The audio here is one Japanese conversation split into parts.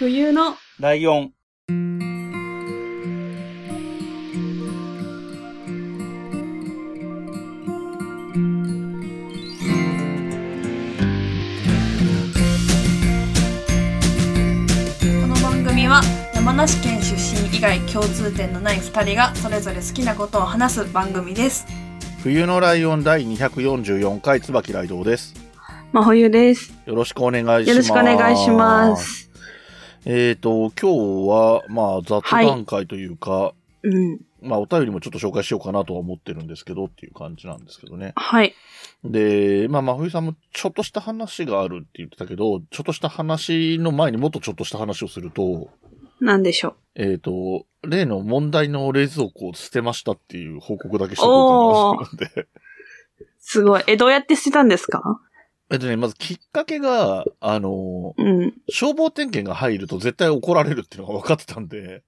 冬のライオン。この番組は山梨県出身以外共通点のない2人がそれぞれ好きなことを話す番組です。冬のライオン第244回椿ライドウです。まほゆです。よろしくお願いします。よろしくお願いしま。す。えっ、と、今日は、まあ、雑談会というか、うん。まあ、お便りもちょっと紹介しようかなとは思ってるんですけどっていう感じなんですけどね。はい。で、まあ、真冬さんもちょっとした話があるって言ってたけど、ちょっとした話の前にもっとちょっとした話をすると、なんでしょえっ、と、例の問題の冷蔵庫を捨てましたっていう報告だけしとこうかなと思って。う。すごい。え、どうやって捨てたんですか？えっとね、まずきっかけが、あの、うん。消防点検が入ると絶対怒られるっていうのが分かってたんで、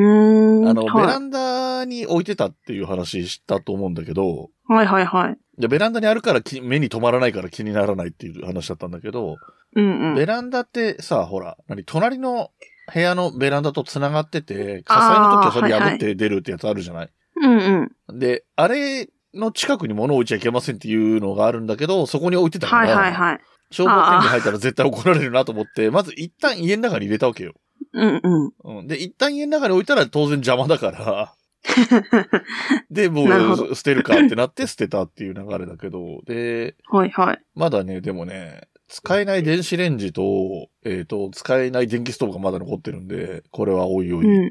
ん。あの、ベラはンダに置いてたっていう話したと思うんだけど、い、はいはいはい。でベランダにあるからき目に留まらないから気にならないっていう話だったんだけど、うんうん。ベランダってさ、ほら、何、隣の部屋のベランダと繋がってて、火災の時はそれ破って出るってやつあるじゃない、うんうん。で、あれの近くに物を置いちゃいけませんっていうのがあるんだけど、そこに置いてたから、はいはいはい。消防点検入ったら絶対怒られるなと思って、まず一旦家の中に入れたわけよ。うんうん。うん。で、一旦家の中に置いたら当然邪魔だから、で、もう捨てるかってなって捨てたっていう流れだけど、で、はいはい。まだね、でもね、使えない電子レンジと、えっ、と、使えない電気ストーブがまだ残ってるんで、これはおいおい。うん。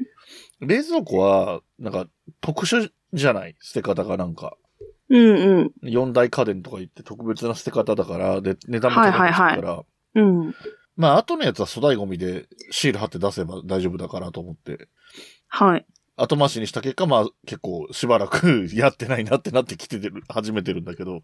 冷蔵庫は、なんか、特殊じゃない？捨て方がなんか。うんうん。四大家電とか言って特別な捨て方だから、で、値段も高くから、はいはいうん。まあ、後のやつは粗大ゴミでシール貼って出せば大丈夫だからと思って、はい。後回しにした結果、まあ、結構しばらく やってないなってなってきててる、始めてるんだけど、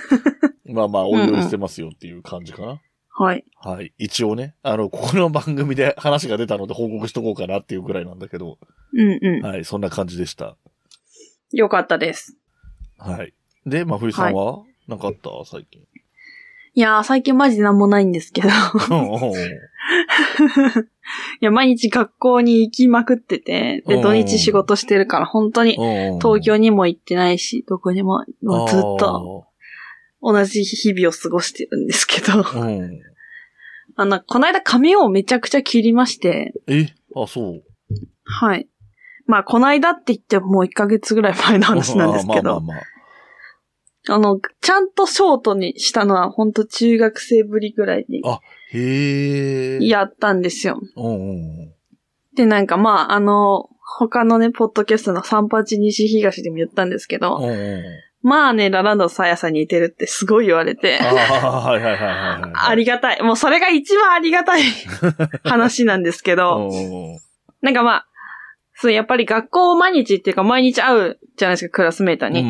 まあまあ、おいおい捨てますよっていう感じかな。はい。はい。一応ね、あの、ここの番組で話が出たので報告しとこうかなっていうくらいなんだけど、うんうん。はい、そんな感じでした。よかったです。はい。で、まあ、冬さんは、なんかあった？最近。いやー、最近マジなんもないんですけど。いや、毎日学校に行きまくってて、で、うん土日仕事してるから、本当に東京にも行ってないし、どこにも、もうずっと同じ日々を過ごしてるんですけど。あの、この間髪をめちゃくちゃ切りまして、え？あ、そう。はい。まあ、この間って言ってももう1ヶ月ぐらい前の話なんですけど、まあまあまあ。あの、ちゃんとショートにしたのは本当中学生ぶりぐらいにあへえ。。やったんですよ。うんうんで、なんかまあ、あの、他のね、ポッドキャストの三八西東でも言ったんですけど、うん。う。まあね、ラランドさやさんに似てるってすごい言われて、ありがたい。もうそれが一番ありがたい 話なんですけど、なんかまあ、そう、やっぱり学校毎日っていうか毎日会うじゃないですか、クラスメーターうん。に。う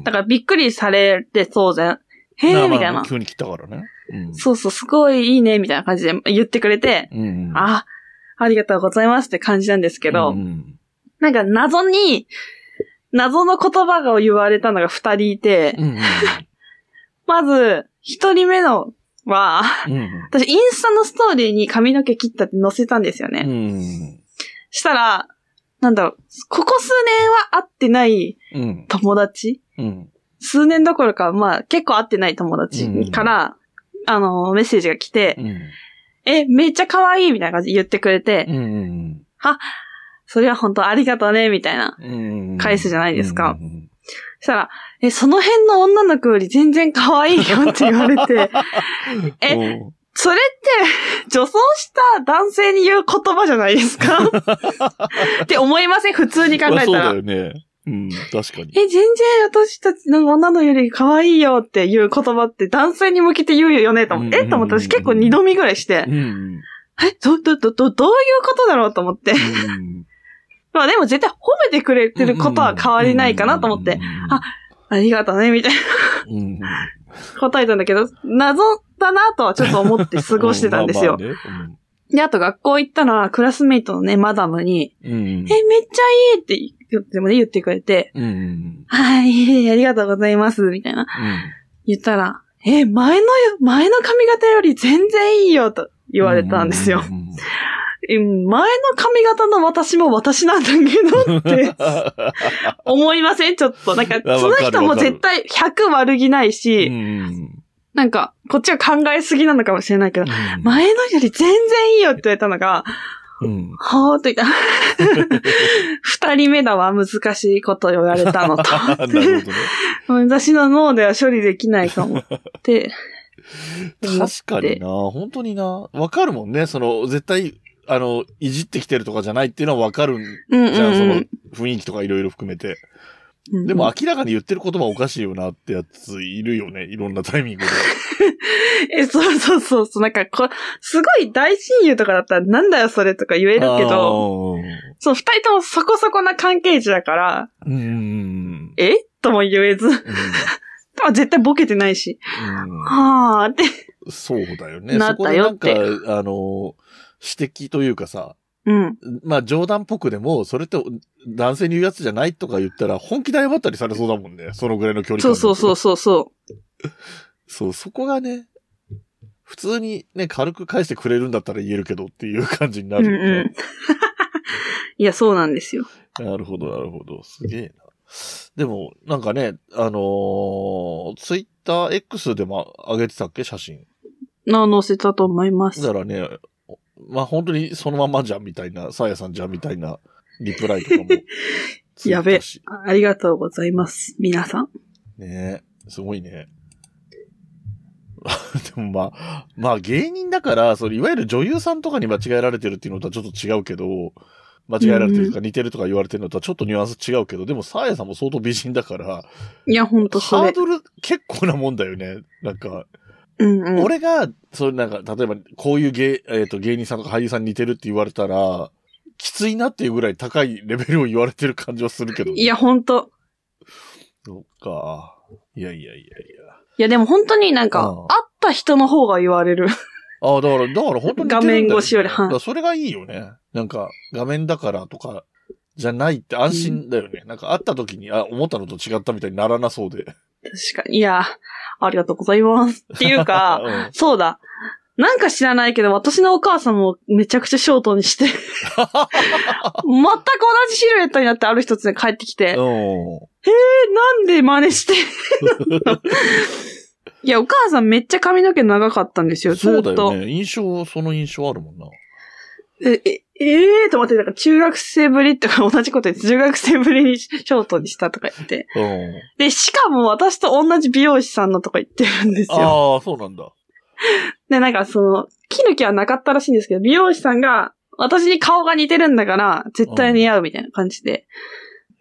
ん。だからびっくりされて当然、へえみたいな。急に来たからね。うん。そうそう、すごいいいね、みたいな感じで言ってくれて、うんうん。あ、ありがとうございますって感じなんですけど、うんうんなんか謎に、謎の言葉が言われたのが二人いて、うんうん まず、一人目のは、うん。うん私インスタのストーリーに髪の毛切ったって載せたんですよね。うん。したら、なんだろう、ここ数年は会ってないうん。友達？うん。数年どころか、まあ結構会ってない友達から、あの、メッセージが来て、うん。え、めっちゃ可愛いみたいな感じで言ってくれて、うん。それは本当ありがとうね、みたいな。うん。返すじゃないですかしたら、え、その辺の女の子より全然可愛いよって言われて、えうんそれって、女装した男性に言う言葉じゃないですか？って思いません？普通に考えたら。まあそうだよね。うん、確かに。え、全然私たちの女のより可愛いよっていう言葉って男性に向けて言うよねと思って。うんえ？と思って私結構二度見ぐらいしてう。ん。え、ど、ど、ど、ど、どういうことだろうと思って。うん まあでも絶対褒めてくれてることは変わりないかなと思って。。あありがとうね、みたいなうん、答えたんだけど、謎だなとはちょっと思って過ごしてたんですよ。まあまあねで、あと学校行ったら、クラスメイトのね、マダムに、うん。うんえ、めっちゃいいって言ってもね、言ってくれて、うん。はい、ありがとうございます、みたいな。言ったら、え、前のよ、前の髪型より全然いいよ、と言われたんですよ。うん。前の髪型の私も私なんだけどって 思いません？ちょっと。なんか、その人も絶対100悪気ないし、なんか、こっちは考えすぎなのかもしれないけど、うん、前のより全然いいよって言われたのが、うん、はぁと言った。二人目だわ、難しいこと言われたのと。ね。私の脳では処理できないかもって。確かにな、本当にな。わかるもんね。その、絶対、あの、いじってきてるとかじゃないっていうのはわかるんじゃん、うんうんうん、その雰囲気とかいろいろ含めて。でも明らかに言ってる言葉おかしいよなってやついるよね。いろんなタイミングで。え、そうそうそうそう。なんかこ、すごい大親友とかだったらなんだよそれとか言えるけど、そう、二人ともそこそこな関係値だから、うん、え？とも言えず。うん、絶対ボケてないし。うん、はあって。そうだよね。なったよって。そこでなんか、あの、指摘というかさ、うん。まあ冗談っぽくでも、それって男性に言うやつじゃないとか言ったら本気で謝ったりされそうだもんね。そのぐらいの距離感。そうそうそうそう。そう、そこがね、普通にね、軽く返してくれるんだったら言えるけどっていう感じになる、ね。うんうん。いや、そうなんですよ。なるほど、なるほど。すげえな。でも、なんかね、あのー、ツイッター X でも上げてたっけ？写真。な、載せたと思います。だからね、まあ本当にそのままじゃんみたいな、さやさんじゃんみたいなリプライとかも。やべ。ありがとうございます。皆さん。ねえ、すごいね。でもまあ、まあ芸人だから、それいわゆる女優さんとかに間違えられてるっていうのとはちょっと違うけど、間違えられてるとか似てるとか言われてるのとはちょっとニュアンス違うけど、でもサーヤさんも相当美人だから、いや、ほんとそハードル結構なもんだよね。なんか、うんうん、俺が、そうなんか、例えば、こういう芸、えっ、ー、と、芸人さんとか俳優さんに似てるって言われたら、きついなっていうぐらい高いレベルを言われてる感じはするけど、ね、いや、ほんと。そっか。いやいやいやいや。いや、でも本当になんか、会った人の方が言われる。ああ、だから、だから本当に、画面越しより、はい。それがいいよね。なんか、画面だからとか、じゃないって安心だよね。うん、なんか会った時に、あ、思ったのと違ったみたいにならなそうで。確かに。いや、ありがとうございます。っていうか、うん、そうだ。なんか知らないけど、私のお母さんもめちゃくちゃショートにして 全く同じシルエットになってある一つで帰ってきて、えー、なんで真似して？いや、お母さんめっちゃ髪の毛長かったんですよ、ずっと。そうだよね。印象、その印象あるもんな。え、え、ええー、と思って、なんか中学生ぶりとか同じこと言って、中学生ぶりにショートにしたとか言って。で、しかも私と同じ美容師さんのとか言ってるんですよ。ああ、そうなんだ。で、なんかその、切る気はなかったらしいんですけど、美容師さんが、私に顔が似てるんだから、絶対似合うみたいな感じで、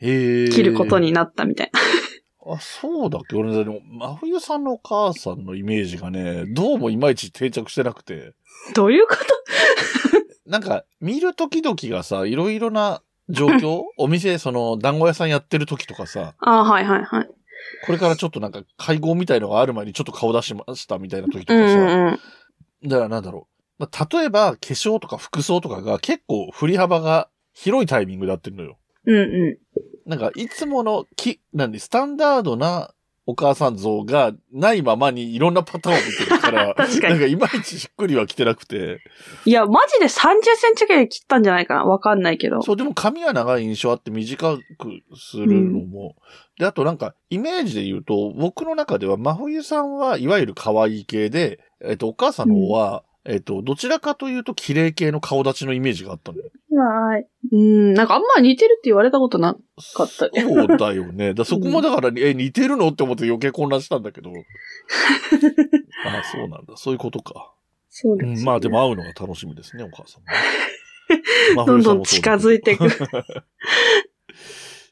切ることになったみたいな。あ、そうだっけ？俺、でも、真冬さんのお母さんのイメージがね、どうもいまいち定着してなくて。どういうこと？なんか、見るときどきがさ、いろいろな状況？お店、その、団子屋さんやってる時とかさ。あはいはいはい。これからちょっとなんか会合みたいのがある前にちょっと顔出しましたみたいな時とかさ。うんうん、だからなんだろう。まあ、例えば化粧とか服装とかが結構振り幅が広いタイミングでやってるのよ。うんうん。なんかいつものき、なんでスタンダードなお母さん像がないままにいろんなパターンを見てるから、確かに。なんかいまいちしっくりは来てなくて。いや、マジで30センチぐらい切ったんじゃないかなわかんないけど。そう、でも髪は長い印象あって短くするのも。うん、で、あとなんか、イメージで言うと、僕の中では真冬さんはいわゆる可愛い系で、えっと、お母さんの方は、えっ、と、どちらかというと綺麗系の顔立ちのイメージがあったんだよ。はい。うん、なんかあんま似てるって言われたことなかった。そうだよね。だそこもだから、うん、え、似てるのって思って余計混乱したんだけど。あ あ、そうなんだ。そういうことか。そうです、ね、うん、まあでも会うのが楽しみですね、お母さんも。まあ、どんどん近づいていく。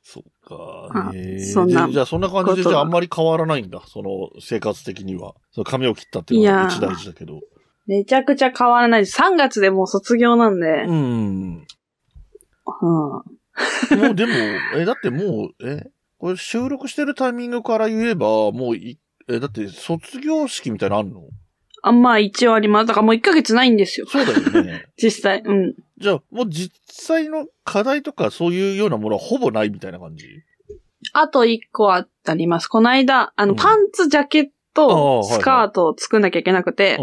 そっか。えー、そんな。じゃあそんな感じで、じゃああんまり変わらないんだ。その生活的には。その髪を切ったっていうのは一大事だけど。めちゃくちゃ変わらないです。3月でもう卒業なんで。うん。はあ、もうでも、え、だってもう、え、これ収録してるタイミングから言えば、もうい、え、だって卒業式みたいなのあるの？あ、まあ一応あります。だからもう1ヶ月ないんですよ。そうだよね。実際、うん。じゃあ、もう実際の課題とかそういうようなものはほぼないみたいな感じ？あと1個あります。この間、あの、うん、パンツ、ジャケット、スカートを作んなきゃいけなくて、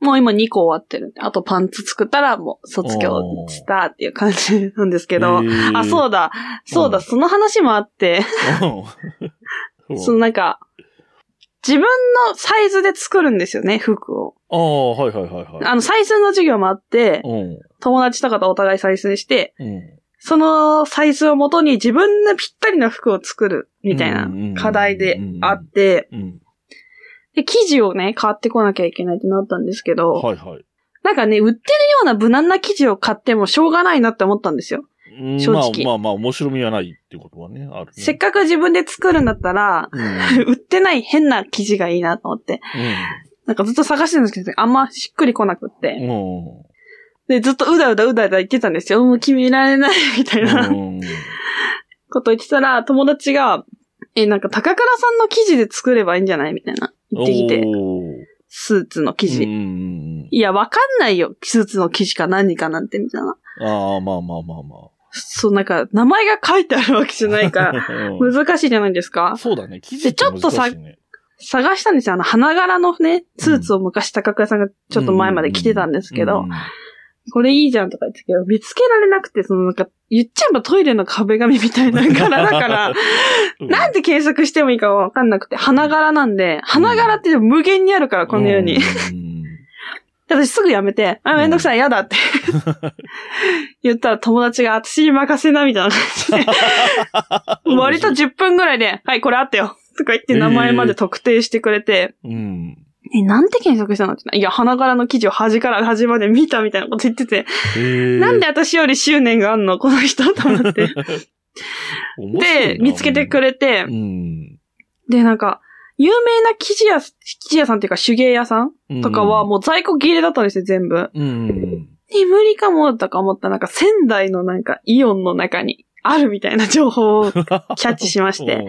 もう今2個終わってるんで、あとパンツ作ったらもう卒業したっていう感じなんですけど、あ、そうだ、そうだ、その話もあって、そのなんか、自分のサイズで作るんですよね、服を。ああ、はいはいはいはい。あの、サイズの授業もあって、友達とかとお互いサイズにして、そのサイズをもとに自分のぴったりな服を作るみたいな課題であって、で、生地をね、買ってこなきゃいけないってなったんですけど、はいはい。なんかね、売ってるような無難な生地を買ってもしょうがないなって思ったんですよ。正直。まあまあまあ、面白みはないってことはね、ある、ね、せっかく自分で作るんだったら、うん、売ってない変な生地がいいなと思って。うん、なんかずっと探してるんですけど、あんましっくりこなくって。うん、で、ずっとうだうだうだうだ言ってたんですよ。もう決められないみたいな、こと言ってたら、友達が、え、なんか高倉さんの生地で作ればいいんじゃないみたいな。言ってきて。スーツの生地。いや、わかんないよ。スーツの生地か何かなんて、みたいな。ああ、まあまあまあまあ。そう、なんか、名前が書いてあるわけじゃないから、難しいじゃないですか。そうだね。生地ね、で、ちょっとさ、探したんですよ。あの、花柄のね、スーツを昔高倉さんがちょっと前まで着てたんですけど、これいいじゃんとか言ってたけど、見つけられなくて、そのなんか、言っちゃえばトイレの壁紙みたいな柄だから、なんで検索してもいいかわかんなくて、花柄なんで、花柄って無限にあるから、このように。私すぐやめて、あ、めんどくさい、嫌だって。言ったら友達が私に任せな、みたいな感じで。割と10分ぐらいで、はい、これあったよ。とか言って名前まで特定してくれて、えー、うんえ、なんて検索したのっていや、花柄の記事を端から端まで見たみたいなこと言ってて、なんで私より執念があんの？この人と思って。で、見つけてくれて、うん、で、なんか、有名な生地屋、生地屋さんっていうか手芸屋さんとかはもう在庫切れだったんですよ、全部。う無理かもとか思ったなんか仙台のなんかイオンの中にあるみたいな情報を キャッチしまして、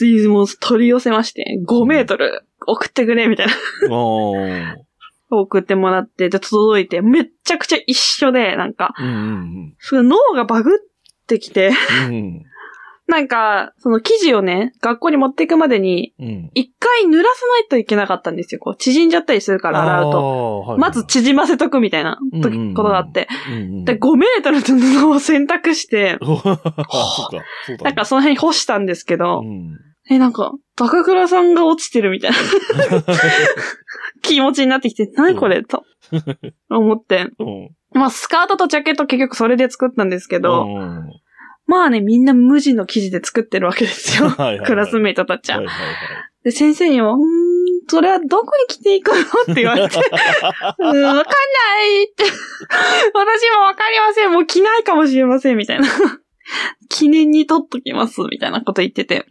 水も取り寄せまして、5メートル送ってくれ、みたいな。送ってもらって、で、届いて、めっちゃくちゃ一緒で、なんか、うんうんうん、脳がバグってきてうん、なんか、その生地をね、学校に持っていくまでに、一回濡らさないといけなかったんですよ。こう、縮んじゃったりするから洗うと。はいはい、まず縮ませとくみたいなことがあって。で、5メートルの布を選択して、なんかその辺干したんですけど、うん、え、なんか、高倉さんが落ちてるみたいな。気持ちになってきて、何これ、と。思って。まあ、スカートとジャケット結局それで作ったんですけど、まあね、みんな無地の生地で作ってるわけですよ。クラスメイトたちは。で、先生には、うん、それはどこに着ていくの？って言われて、うん、わかんないって。私もわかりません。もう着ないかもしれません。みたいな。記念に取っときます。みたいなこと言ってて。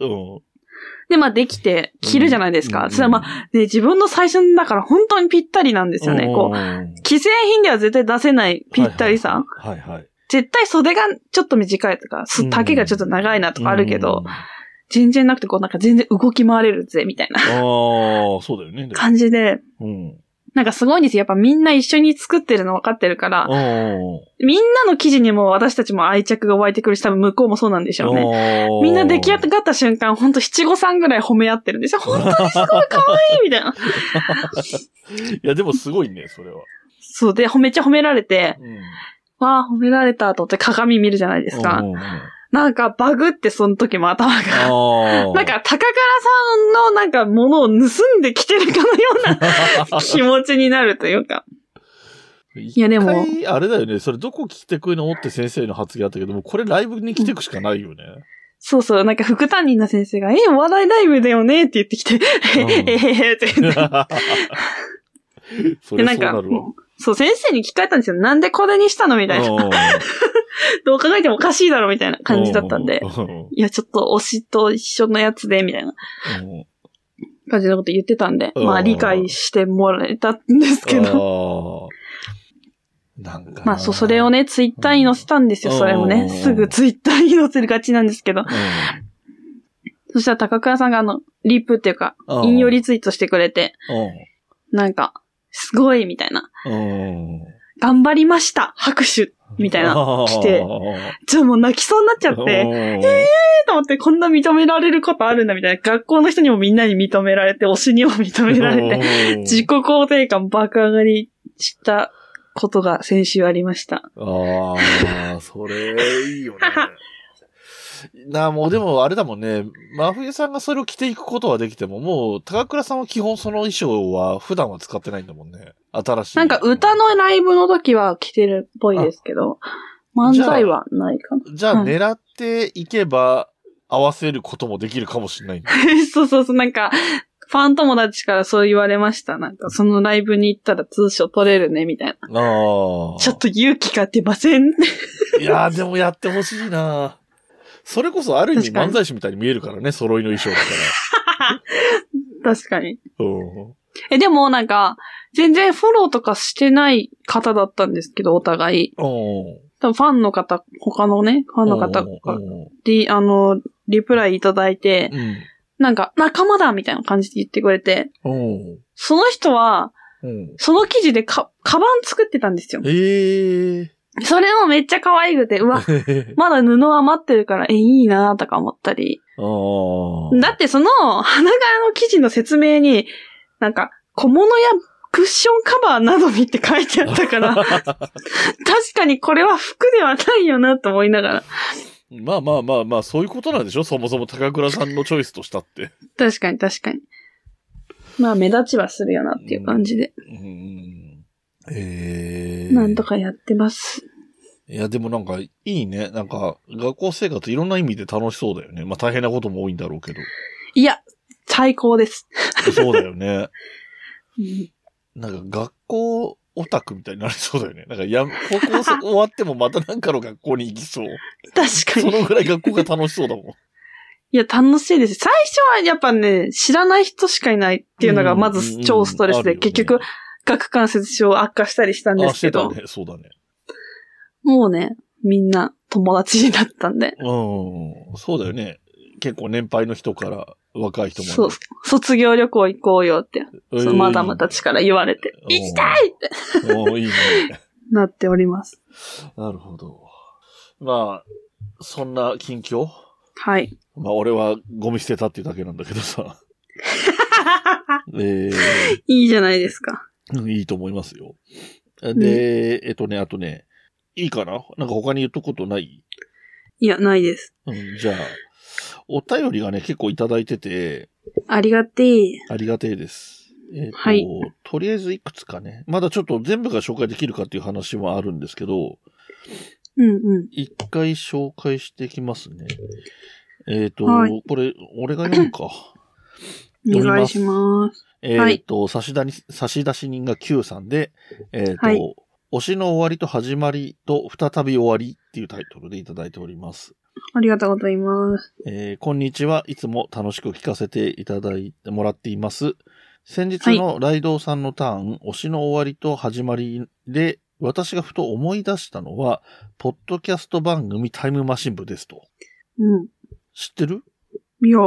で、まあできて着るじゃないですか。うん、それはまあ、ね、自分の最初だから本当にぴったりなんですよね。こう、既製品では絶対出せないぴったりさ。はい、はい、はい。絶対袖がちょっと短いとか、丈がちょっと長いなとかあるけど、全然なくて、こうなんか全然動き回れるぜ、みたいな。ああ、そうだよね。感じで、うん、なんかすごいんですよ。やっぱみんな一緒に作ってるの分かってるから、みんなの記事にも私たちも愛着が湧いてくるし、多分向こうもそうなんでしょうね。みんな出来上がった瞬間、ほんと七五三ぐらい褒め合ってるんですよ。本当にすごい可愛いみたいな。いや、でもすごいね、それは。そうで、めっちゃ褒められて、うんわあ、褒められたとって鏡見るじゃないですか。なんかバグってその時も頭が。なんか高倉さんのなんかものを盗んできてるかのような 気持ちになるというか。いやでも。あれだよね。それどこ来てくるのって先生の発言あったけども、これライブに来てくしかないよね。そうそう、なんか副担任の先生が、え、お笑いライブだよねって言ってきて、えへへって言って。それそうなるわ。そう、先生に聞かれたんですよ。なんでこれにしたのみたいな。どう考えてもおかしいだろみたいな感じだったんで。いや、ちょっと推しと一緒のやつで、みたいな感じのこと言ってたんで、まあ理解してもらえたんですけど。なんか。まあそう、それをね、ツイッターに載せたんですよ、それもね。すぐツイッターに載せるがちなんですけど。そしたら高倉さんがあの、リップっていうか、引用リツイートしてくれて、なんか、すごい、みたいな。頑張りました拍手みたいな、来て、ちょっともう泣きそうになっちゃって、えーと思って、こんな認められることあるんだみたいな。学校の人にもみんなに認められて、推しにも認められて、自己肯定感爆上がりしたことが先週ありました。ああ、それ、いいよね。なもうでもあれだもんね。真冬さんがそれを着ていくことはできても、もう高倉さんは基本その衣装は普段は使ってないんだもんね。新しい。なんか歌のライブの時は着てるっぽいですけど、漫才はないかな。じゃあ狙っていけば合わせることもできるかもしれない そうそうそう、なんか、ファン友達からそう言われました。なんか、そのライブに行ったら通所取れるね、みたいな。ああ。ちょっと勇気が出ません。いやー、でもやってほしいなそれこそある意味漫才師みたいに見えるからね、揃いの衣装だから。確かに。え、でもなんか、全然フォローとかしてない方だったんですけど、お互い。多分ファンの方、他のね、ファンの方が、リ、あの、リプライいただいて、うん、なんか、仲間だみたいな感じで言ってくれて、その人は、その記事でか、カバン作ってたんですよ。えー、それもめっちゃ可愛くて、うわ、まだ布余ってるから、え、いいなとか思ったり。だってその、花柄の記事の説明に、なんか、小物やクッションカバーなどにって書いてあったから、確かにこれは服ではないよなと思いながら。まあまあまあまあ、そういうことなんでしょ？そもそも高倉さんのチョイスとしたって。確かに確かに。まあ目立ちはするよなっていう感じで。うん。うんええー。なんとかやってます。いや、でもなんか、いいね。なんか、学校生活いろんな意味で楽しそうだよね。まあ大変なことも多いんだろうけど。いや、最高です。そうだよね。うん、なんか学校オタクみたいになりそうだよね。なんかや、高校終わってもまたなんかの学校に行きそう。確かに。そのぐらい学校が楽しそうだもん。いや、楽しいです。最初はやっぱね、知らない人しかいないっていうのがまず超ストレスで、結局、学関節症悪化したりしたんですけど。あ、してたね。そうだね。もうね、みんな友達になったんで。うん。そうだよね。結構年配の人から若い人も。そう。卒業旅行行こうよって、えー、そのマダムたちから言われて、行きたいって。おいいね。なっております。なるほど。まあ、そんな近況？はい。まあ、俺はゴミ捨てたっていうだけなんだけどさ。えー、いいじゃないですか。いいと思いますよ。で、えっとね、あとね、いいかな？なんか他に言っとくことない？いや、ないです。うん、じゃあ、お便りがね、結構いただいてて。ありがてえ。ありがてえです。えっ、ー、と、はい、とりあえずいくつかね。まだちょっと全部が紹介できるかっていう話もあるんですけど。うんうん。一回紹介していきますね。えっ、ー、と、はい、これ、俺が読むか。お願いします。えっ、ー、と、はい、差し出し、差出人が Q さんで、えっ、ー、と、はい、推しの終わりと始まりと再び終わりっていうタイトルでいただいております。ありがとうございます。えー、こんにちは。いつも楽しく聞かせていただいてもらっています。先日のライドウさんのターン、はい、推しの終わりと始まりで、私がふと思い出したのは、ポッドキャスト番組タイムマシン部ですと。うん。知ってる？いや、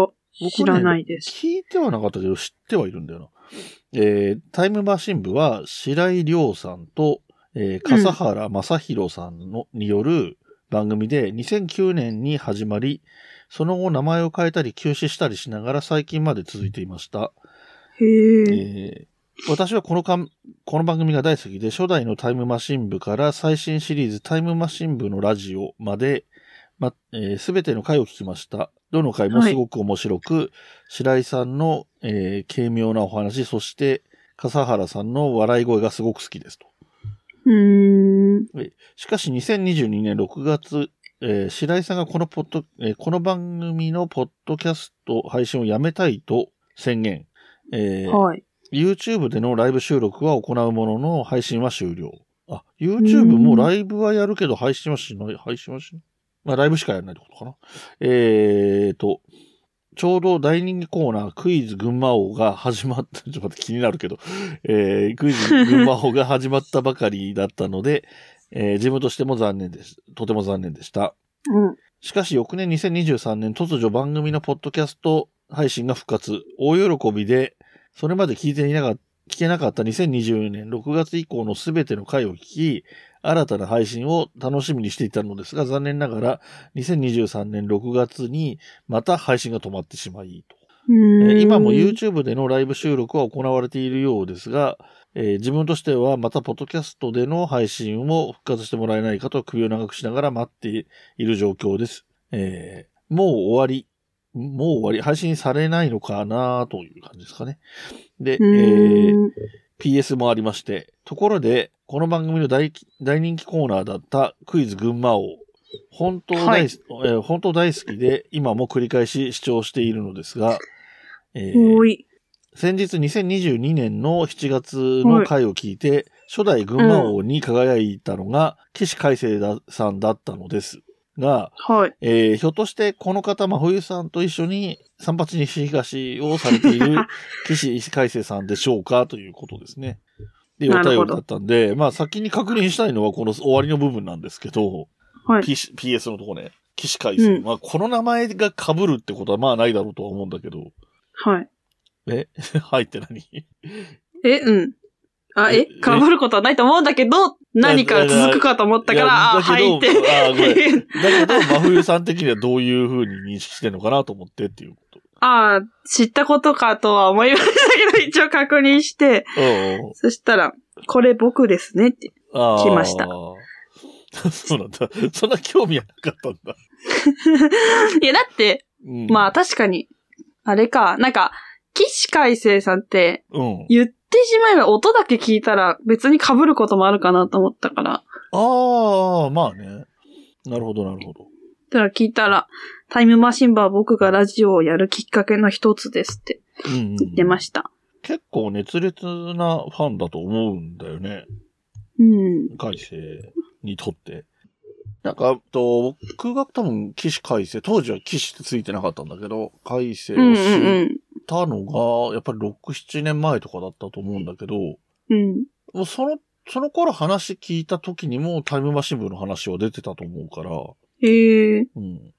知らないです、聞いてはなかったけど、知ってはいるんだよな。えー、タイムマシン部は、白井亮さんと、えー、笠原正宏さんの、による番組で2009年に始まり、その後名前を変えたり休止したりしながら最近まで続いていました。へえー、私はこのかんこの番組が大好きで、初代のタイムマシン部から最新シリーズタイムマシン部のラジオまで、ま、す、えー、べ、ての回を聞きました。どの回もすごく面白く、はい、白井さんの、えー、軽妙なお話、そして笠原さんの笑い声がすごく好きですと。うんしかし2022年6月、えー、白井さんがこのポッド、えー、この番組のポッドキャスト配信をやめたいと宣言。えー、はい。YouTube でのライブ収録は行うものの配信は終了。あ、YouTube もライブはやるけど配信はしない、配信はしない？まあ、ライブしかやらないってことかな。えーと、ちょうど大人気コーナー、クイズ群馬王が始まった、ちょっと待って気になるけど、えー、クイズ群馬王が始まったばかりだったので、えー、自分としても残念です。とても残念でした。うん。しかし翌年2023年突如番組のポッドキャスト配信が復活。大喜びで、それまで聞いていなか聞けなかった2020年6月以降のすべての回を聞き、新たな配信を楽しみにしていたのですが、残念ながら2023年6月にまた配信が止まってしまいと。今も YouTube でのライブ収録は行われているようですが、えー、自分としてはまたポッドキャストでの配信を復活してもらえないかと首を長くしながら待っている状況です。えー、もう終わり、もう終わり、配信されないのかなという感じですかね。で、えー、PS もありまして、ところで、この番組の大大人気コーナーだったクイズ群馬王、本当大,、はい、えー、本当大好きで、今も繰り返し視聴しているのですが、えー、先日2022年の7月の回を聞いて、初代群馬王に輝いたのが、岸海生さんだったのですが、はい。えー、ひょっとしてこの方、真冬さんと一緒に三八西東をされている 岸海生さんでしょうかということですね。で、お便りだったんで、まあ先に確認したいのはこの終わりの部分なんですけど、はい、PS のとこね、岸海生。うん、まあこの名前が被るってことはまあないだろうとは思うんだけど。はい。え？はいって何？え、うん。あ、え被ることはないと思うんだけど、何か続くかと思ったから、あ、はいって。あ、ごめん。だけど、真冬さん的にはどういう風に認識してんのかなと思ってっていうこと。ああ、知ったことかとは思いましたけど、一応確認して、そしたら、これ僕ですねって来ました。そうなんだ。そんな興味はなかったんだ。いや、だって、うん、まあ確かに、あれか、なんか、岸海生さんって、言ってしまえば音だけ聞いたら別に被ることもあるかなと思ったから。ああ、まあね。なるほど、なるほど。だから聞いたら、タイムマシンバー僕がラジオをやるきっかけの一つですって言ってました。うんうん結構熱烈なファンだと思うんだよね。うん。海星にとって。なんか、と、僕が多分、騎士海星、当時は騎士ってついてなかったんだけど、海星を知ったのが、やっぱり6、7年前とかだったと思うんだけど、うん。もうその、その頃話聞いた時にもタイムマシン部の話は出てたと思うから。へえ。うん。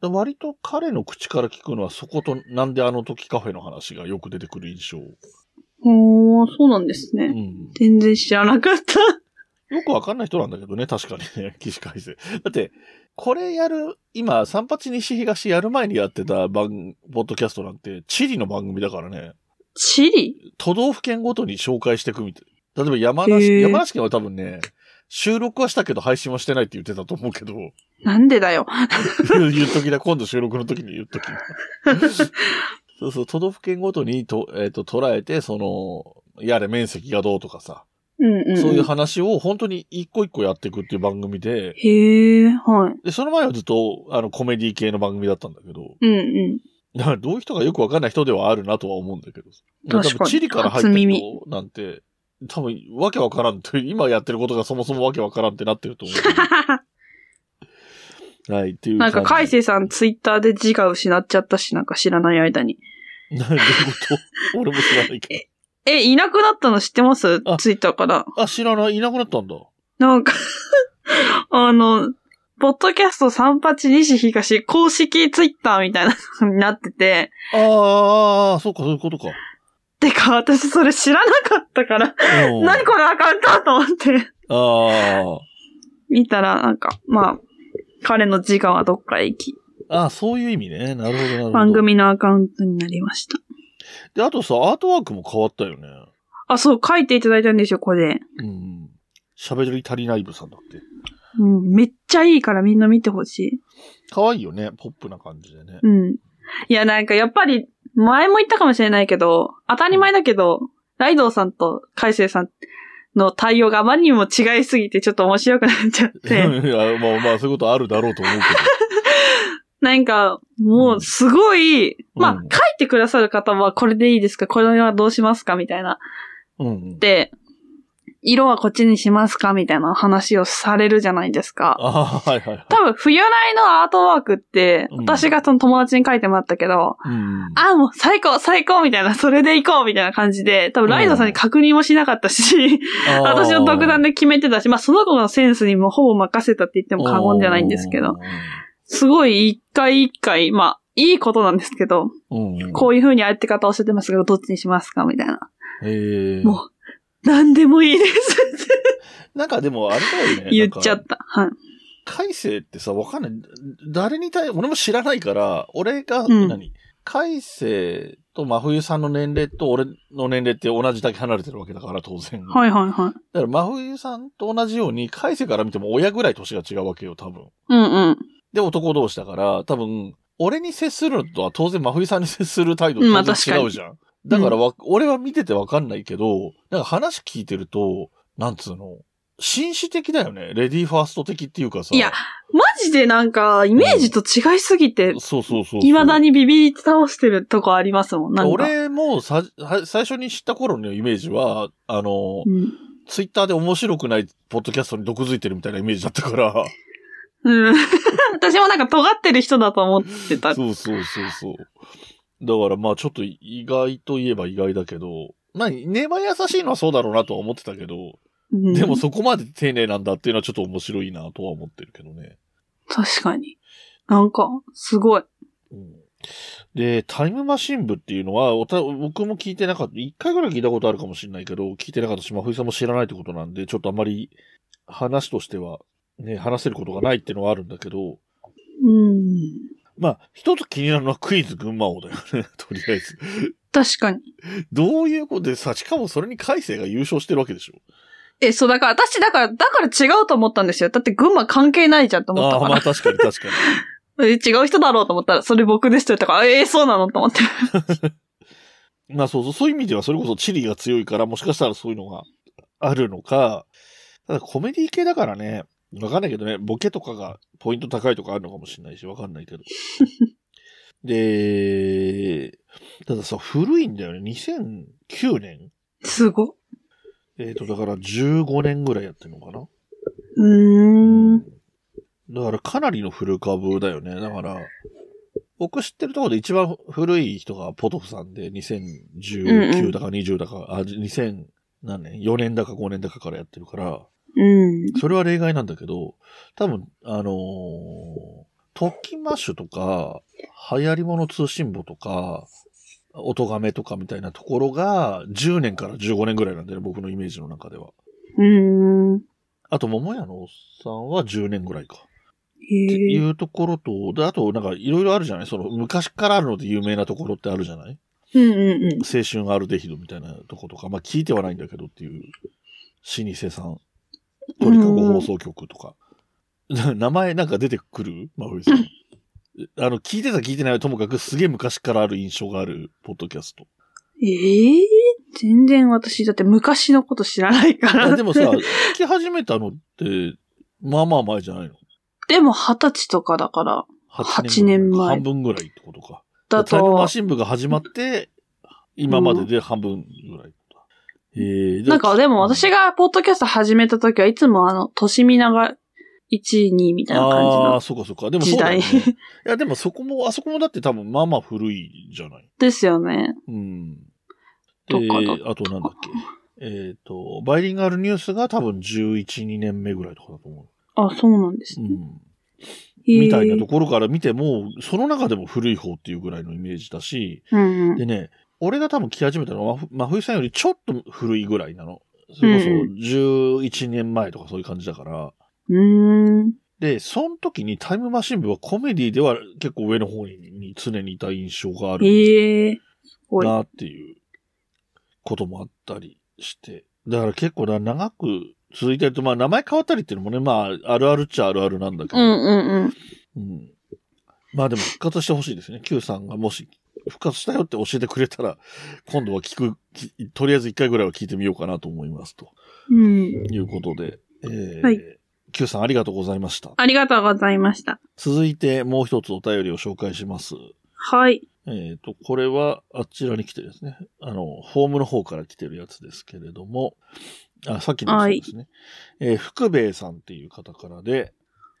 割と彼の口から聞くのはそことなんであの時カフェの話がよく出てくる印象。ほー、そうなんですね。うん、全然知らなかった。よくわかんない人なんだけどね、確かにね、起死回生。だって、これやる、今、三八西東やる前にやってた番、ポッドキャストなんて、チリの番組だからね。チリ？都道府県ごとに紹介していくみたい。例えば山梨、山梨県は多分ね、収録はしたけど配信はしてないって言ってたと思うけど。なんでだよ。言っときな、今度収録の時に言っときな。そうそう、都道府県ごとにと、えっ、ー、と、捉えて、その、やれ面積がどうとかさ。うんうん、うん、そういう話を本当に一個一個やっていくっていう番組で。へえ、はい。で、その前はずっと、あの、コメディ系の番組だったんだけど。うんうん。だからどういう人がよくわかんない人ではあるなとは思うんだけど。確かに。チリから入った人なんて、多分、わけわからんって、今やってることがそもそもわけわからんってなってると思う。はい、っていう。なんか、海星さんツイッターで字が失っちゃったし、なんか知らない間に。どういうこと？俺も知らないけど。え、いなくなったの知ってます？ツイッターから。あ、知らない。いなくなったんだ。なんか あの、ポッドキャスト38西東公式ツイッターみたいなの になってて。ああ、そうか、そういうことか。てか、私それ知らなかったから、何このアカウントと思って。ああ。見たら、なんか、まあ、彼の自我はどっかへ行き。ああ、そういう意味ね。なるほど、なるほど。番組のアカウントになりました。で、あとさ、アートワークも変わったよね。あ、そう、書いていただいたんですよ、これ。うん。喋り足りない部さんだって。うん、めっちゃいいからみんな見てほしい。可愛いよね、ポップな感じでね。うん。いや、なんかやっぱり、前も言ったかもしれないけど、当たり前だけど、ライドウさんと海星さんの対応があまりにも違いすぎてちょっと面白くなっちゃって。いや、まあまあそういうことあるだろうと思うけど。なんか、もうすごい、うん、まあ、書いてくださる方はこれでいいですか？これはどうしますか？みたいな。うん、で、色はこっちにしますか？みたいな話をされるじゃないですか。あはいはい、はい。多分、冬来のアートワークって、私がその友達に書いてもらったけど、うん、あ、もう最高最高みたいな、それで行こうみたいな感じで、多分ライドさんに確認もしなかったし、私の独断で決めてたし、まあその子のセンスにもほぼ任せたって言っても過言じゃないんですけど、すごい一回一回、まあ、いいことなんですけど、うん、こういう風に相手方教えてますけど、どっちにしますかみたいな。へえ。もう、何でもいいですなんかでもあれだよね。言っちゃった。はい。海星ってさ、わかんない。誰に対、俺も知らないから、俺が、何、うん、海星と真冬さんの年齢と俺の年齢って同じだけ離れてるわけだから、当然。はいはいはい。だから真冬さんと同じように、海星から見ても親ぐらい年が違うわけよ、多分。うんうん。で、男同士だから、多分、俺に接するのとは当然真冬さんに接する態度って違うじゃん。だからわ、俺は見ててわかんないけど、なんか話聞いてると、なんつうの、紳士的だよね。レディーファースト的っていうかさ。いや、マジでなんか、イメージと違いすぎて、うん、そうそうそう未だにビビり倒してるとこありますもん、なんか。俺もさ、最初に知った頃のイメージは、あの、うん、ツイッターで面白くないポッドキャストに毒づいてるみたいなイメージだったから。うん。私もなんか尖ってる人だと思ってた。そうそうそうそう。だからまあちょっと意外といえば意外だけど、まあ、根は優しいのはそうだろうなとは思ってたけど、うん、でもそこまで丁寧なんだっていうのはちょっと面白いなとは思ってるけどね。確かに。なんか、すごい。うん、で、タイムマシン部っていうのは、おた僕も聞いてなかった。一回ぐらい聞いたことあるかもしれないけど、聞いてなかったし、まふいさんも知らないってことなんで、ちょっとあまり話としては、ね、話せることがないっていうのはあるんだけど、うん。まあ、一つ気になるのはクイズ群馬王だよね、とりあえず。確かに。どういうことでさ、しかもそれに海星が優勝してるわけでしょえ、そう、だから私、だから、だから違うと思ったんですよ。だって群馬関係ないじゃんと思ったから。あまあ確かに確かに。え、違う人だろうと思ったら、それ僕ですと言ったから、えー、そうなのと思って。まあそうそう、そういう意味ではそれこそチリが強いから、もしかしたらそういうのがあるのか、ただコメディ系だからね、わかんないけどね、ボケとかがポイント高いとかあるのかもしれないし、わかんないけど。で、たださ、古いんだよね。2009年すご。えっ、ー、と、だから15年ぐらいやってるのかなうーん。だからかなりの古株だよね。だから、僕知ってるところで一番古い人がポトフさんで2019だか20だか、あ、2000何年 ?4 年だか5年だかからやってるから、うん。それは例外なんだけど、多分、あのー、トッキマッシュとか、流行り物通信簿とか、音亀とかみたいなところが、10年から15年ぐらいなんだよね、僕のイメージの中では。うん。あと、桃屋のおっさんは10年ぐらいか。っていうところと、で、あと、なんか、いろいろあるじゃない？その、昔からあるので有名なところってあるじゃない？うんうんうん。青春アルデヒドみたいなとことか、まあ聞いてはないんだけどっていう、老舗さん。鳥かご放送局とか。名前なんか出てくる？まふいさん。あの、聞いてた聞いてないはともかくすげえ昔からある印象があるポッドキャスト。ええー、全然私、だって昔のこと知らないから。でもさ、聞き始めたのって、まあまあ前じゃないの？でも二十歳とかだから、8年前。半分ぐらいってことか。だと。タイムマシン部が始まって、今までで半分ぐらい。えなんかでも私がポッドキャスト始めた時はいつもあの、としみなが1、2みたいな感じの。ああ、そっかそっか。でもそうだね。いや、でもそこも、あそこもだって多分まあまあ古いじゃない？ですよね。うん。で、あとなんだっけ？えっ、ー、と、バイリンガルニュースが多分11、2年目ぐらいとかだと思う。あ、そうなんですね。うんみたいなところから見ても、その中でも古い方っていうぐらいのイメージだし、うんうん、でね、俺が多分来始めたのは、真冬さんよりちょっと古いぐらいなの。それこそ11年前とかそういう感じだから。うん。で、その時にタイムマシン部はコメディでは結構上の方に常にいた印象がある。ええー。なっていうこともあったりして。だから結構だ長く続いてると、まあ名前変わったりっていうのもね、まああるあるっちゃあるあるなんだけど。うんうんうん。うん。まあでも復活してほしいですね。Q さんがもし復活したよって教えてくれたら、今度は聞く、とりあえず一回ぐらいは聞いてみようかなと思いますと。うん。いうことで、えー、はい。Q さんありがとうございました。ありがとうございました。続いてもう一つお便りを紹介します。はい。えっ、ー、と、これはあちらに来てですね。あの、ホームの方から来てるやつですけれども、あ、さっきのそうですね。はい、えー、福兵衛さんっていう方からで、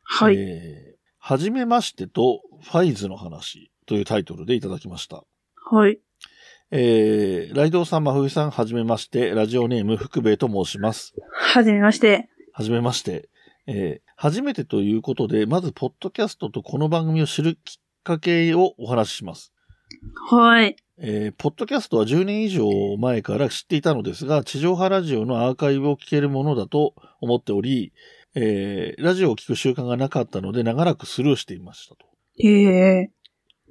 はい。えー、はじめましてとファイズの話というタイトルでいただきました。はい。えー、ライドウさん、まふいさん、はじめまして、ラジオネーム、福兵衛と申します。はじめまして。はじめまして。えー、初めてということで、まず、ポッドキャストとこの番組を知るきっかけをお話しします。はい。えー、ポッドキャストは10年以上前から知っていたのですが、地上波ラジオのアーカイブを聞けるものだと思っており、えー、ラジオを聞く習慣がなかったので長らくスルーしていましたと。へえ。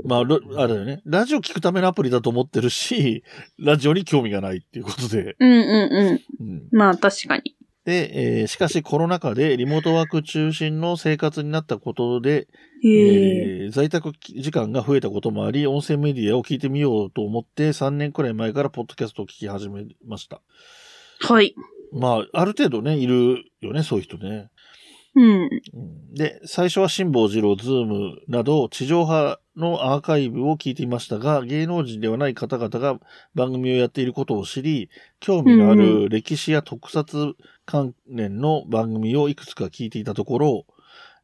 まあ、あれだよね。ラジオ聞くためのアプリだと思ってるし、ラジオに興味がないっていうことで。うんうんうん。うん、まあ確かに。で、えー、しかしコロナ禍でリモートワーク中心の生活になったことで、えー、在宅時間が増えたこともあり、音声メディアを聞いてみようと思って3年くらい前からポッドキャストを聞き始めました。はい。まあ、ある程度ね、いるよね、そういう人ね。うん。で、最初は辛坊治郎、ズームなど地上波のアーカイブを聞いていましたが、芸能人ではない方々が番組をやっていることを知り、興味のある歴史や特撮関連の番組をいくつか聞いていたところ、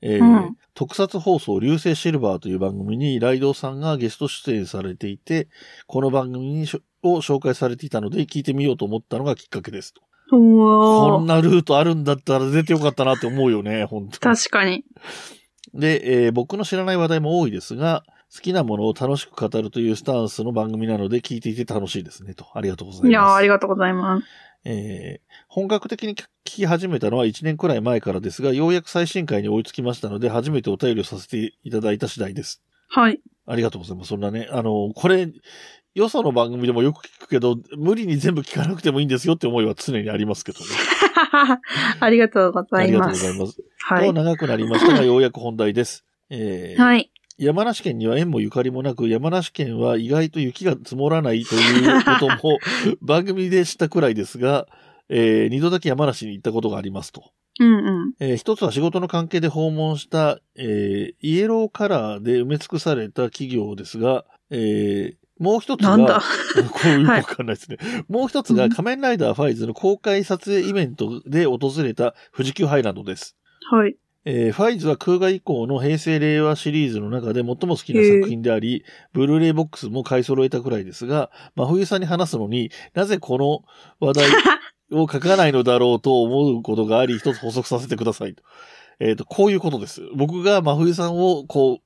えーうん、特撮放送流星シルバーという番組にライドウさんがゲスト出演されていて、この番組を紹介されていたので聞いてみようと思ったのがきっかけですと。こんなルートあるんだったら出てよかったなって思うよね、本当確かに。で、えー、僕の知らない話題も多いですが、好きなものを楽しく語るというスタンスの番組なので聞いていて楽しいですね、と。ありがとうございます。いやありがとうございます。えー、本格的に聞き始めたのは1年くらい前からですが、ようやく最新回に追いつきましたので、初めてお便りをさせていただいた次第です。はい。ありがとうございます。そんなね、あの、これ、よその番組でもよく聞くけど、無理に全部聞かなくてもいいんですよって思いは常にありますけどね。ありがとうございます。ありがとうございます。はい。と長くなりましたが、ようやく本題です。えー、はい。山梨県には縁もゆかりもなく、山梨県は意外と雪が積もらないということも 番組で知ったくらいですが、えー、二度だけ山梨に行ったことがありますと。うんうん。えー、一つは仕事の関係で訪問した、えー、イエローカラーで埋め尽くされた企業ですが、えー、もう一つが、こういうわかんないですね。はい、もう一つが仮面ライダーファイズの公開撮影イベントで訪れた富士急ハイランドです。はい。えー、ファイズは空外以降の平成令和シリーズの中で最も好きな作品であり、ブルーレイボックスも買い揃えたくらいですが、真冬さんに話すのになぜこの話題 を書かないのだろうと思うことがあり、一つ補足させてくださいと。えっ、ー、と、こういうことです。僕が真冬さんを、こ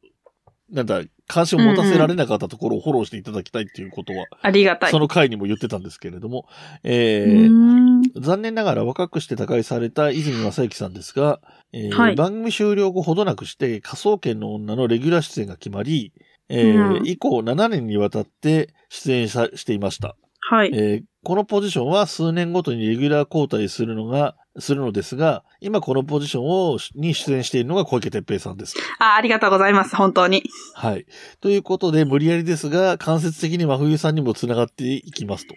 う、なんだ、関心を持たせられなかったところをフォローしていただきたいっていうことは、ありがたい。その回にも言ってたんですけれども、えー、残念ながら若くして他界された泉正幸さんですが、えーはい、番組終了後ほどなくして仮想研の女のレギュラー出演が決まり、えー、うん、以降7年にわたって出演していました。はい。えー、このポジションは数年ごとにレギュラー交代するのが、するのですが、今このポジションを、に出演しているのが小池徹平さんです。あありがとうございます。本当に。はい。ということで、無理やりですが、間接的に真冬さんにも繋がっていきますと。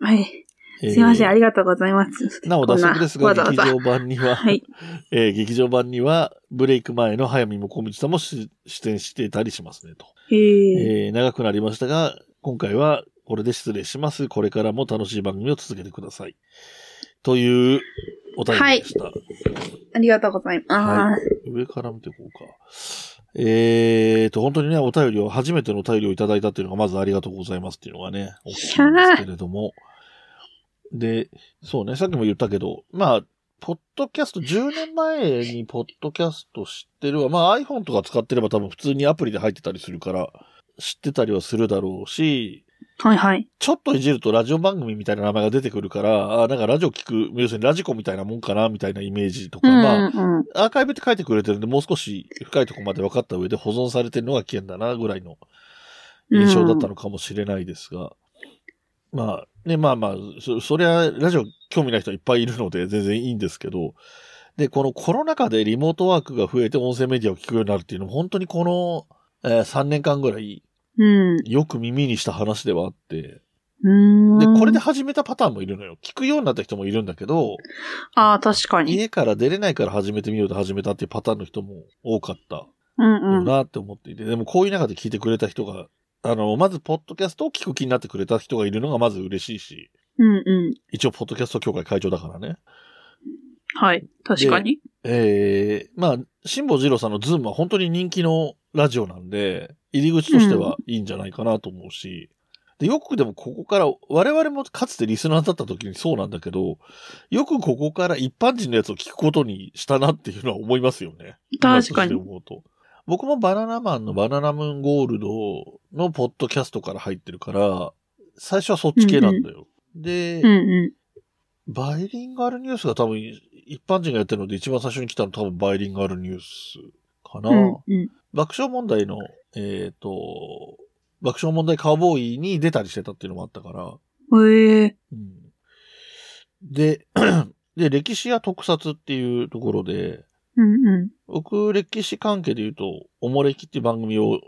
はい。すいません、ありがとうございます。なお、脱足ですが、劇場版には、はい、えー、劇場版には、ブレイク前の早見もこみちさんも出演してたりしますねと。へえー、長くなりましたが、今回はこれで失礼します。これからも楽しい番組を続けてください。というお便りでした。はい。ありがとうございます。はい、上から見ていこうか。えーと、本当にね、お便りを、初めてのお便りをいただいたっていうのが、まずありがとうございますっていうのがね、大きいんですけれども。で、そうね、さっきも言ったけど、まあ、ポッドキャスト、10年前にポッドキャスト知ってるわ。まあ iPhone とか使ってれば多分普通にアプリで入ってたりするから、知ってたりはするだろうし、はいはい。ちょっといじるとラジオ番組みたいな名前が出てくるから、あなんかラジオ聞く、要するにラジコみたいなもんかな、みたいなイメージとか、うんうん、まあ、アーカイブって書いてくれてるんで、もう少し深いところまで分かった上で保存されてるのが危険だな、ぐらいの印象だったのかもしれないですが、うん、まあ、ね、まあまあ、そ、そりゃ、ラジオ興味ない人いっぱいいるので全然いいんですけど、で、このコロナ禍でリモートワークが増えて音声メディアを聞くようになるっていうのも、本当にこの、えー、3年間ぐらい、うん、よく耳にした話ではあって、で、これで始めたパターンもいるのよ。聞くようになった人もいるんだけど、ああ、確かに。家から出れないから始めてみようと始めたっていうパターンの人も多かったうんうん。なって思っていて、でもこういう中で聞いてくれた人が、あの、まず、ポッドキャストを聞く気になってくれた人がいるのがまず嬉しいし、うんうん。一応、ポッドキャスト協会会長だからね。はい、確かに。ええー、まあ、辛坊二郎さんのズームは本当に人気のラジオなんで、入り口としてはいいんじゃないかなと思うし、で、よくでもここから、我々もかつてリスナーだった時にそうなんだけど、よくここから一般人のやつを聞くことにしたなっていうのは思いますよね。確かに。思うと。僕もバナナマンのバナナムーンゴールドのポッドキャストから入ってるから、最初はそっち系なんだよ。うんうん、で、うんうん、バイリンガルニュースが多分一般人がやってるので一番最初に来たの多分バイリンガルニュースかな。うんうん、爆笑問題の、えっ、ー、と、爆笑問題カウボーイに出たりしてたっていうのもあったから。へえー、うん。で、で、歴史や特撮っていうところで、うんうん、僕、歴史関係で言うと、おもれきっていう番組を好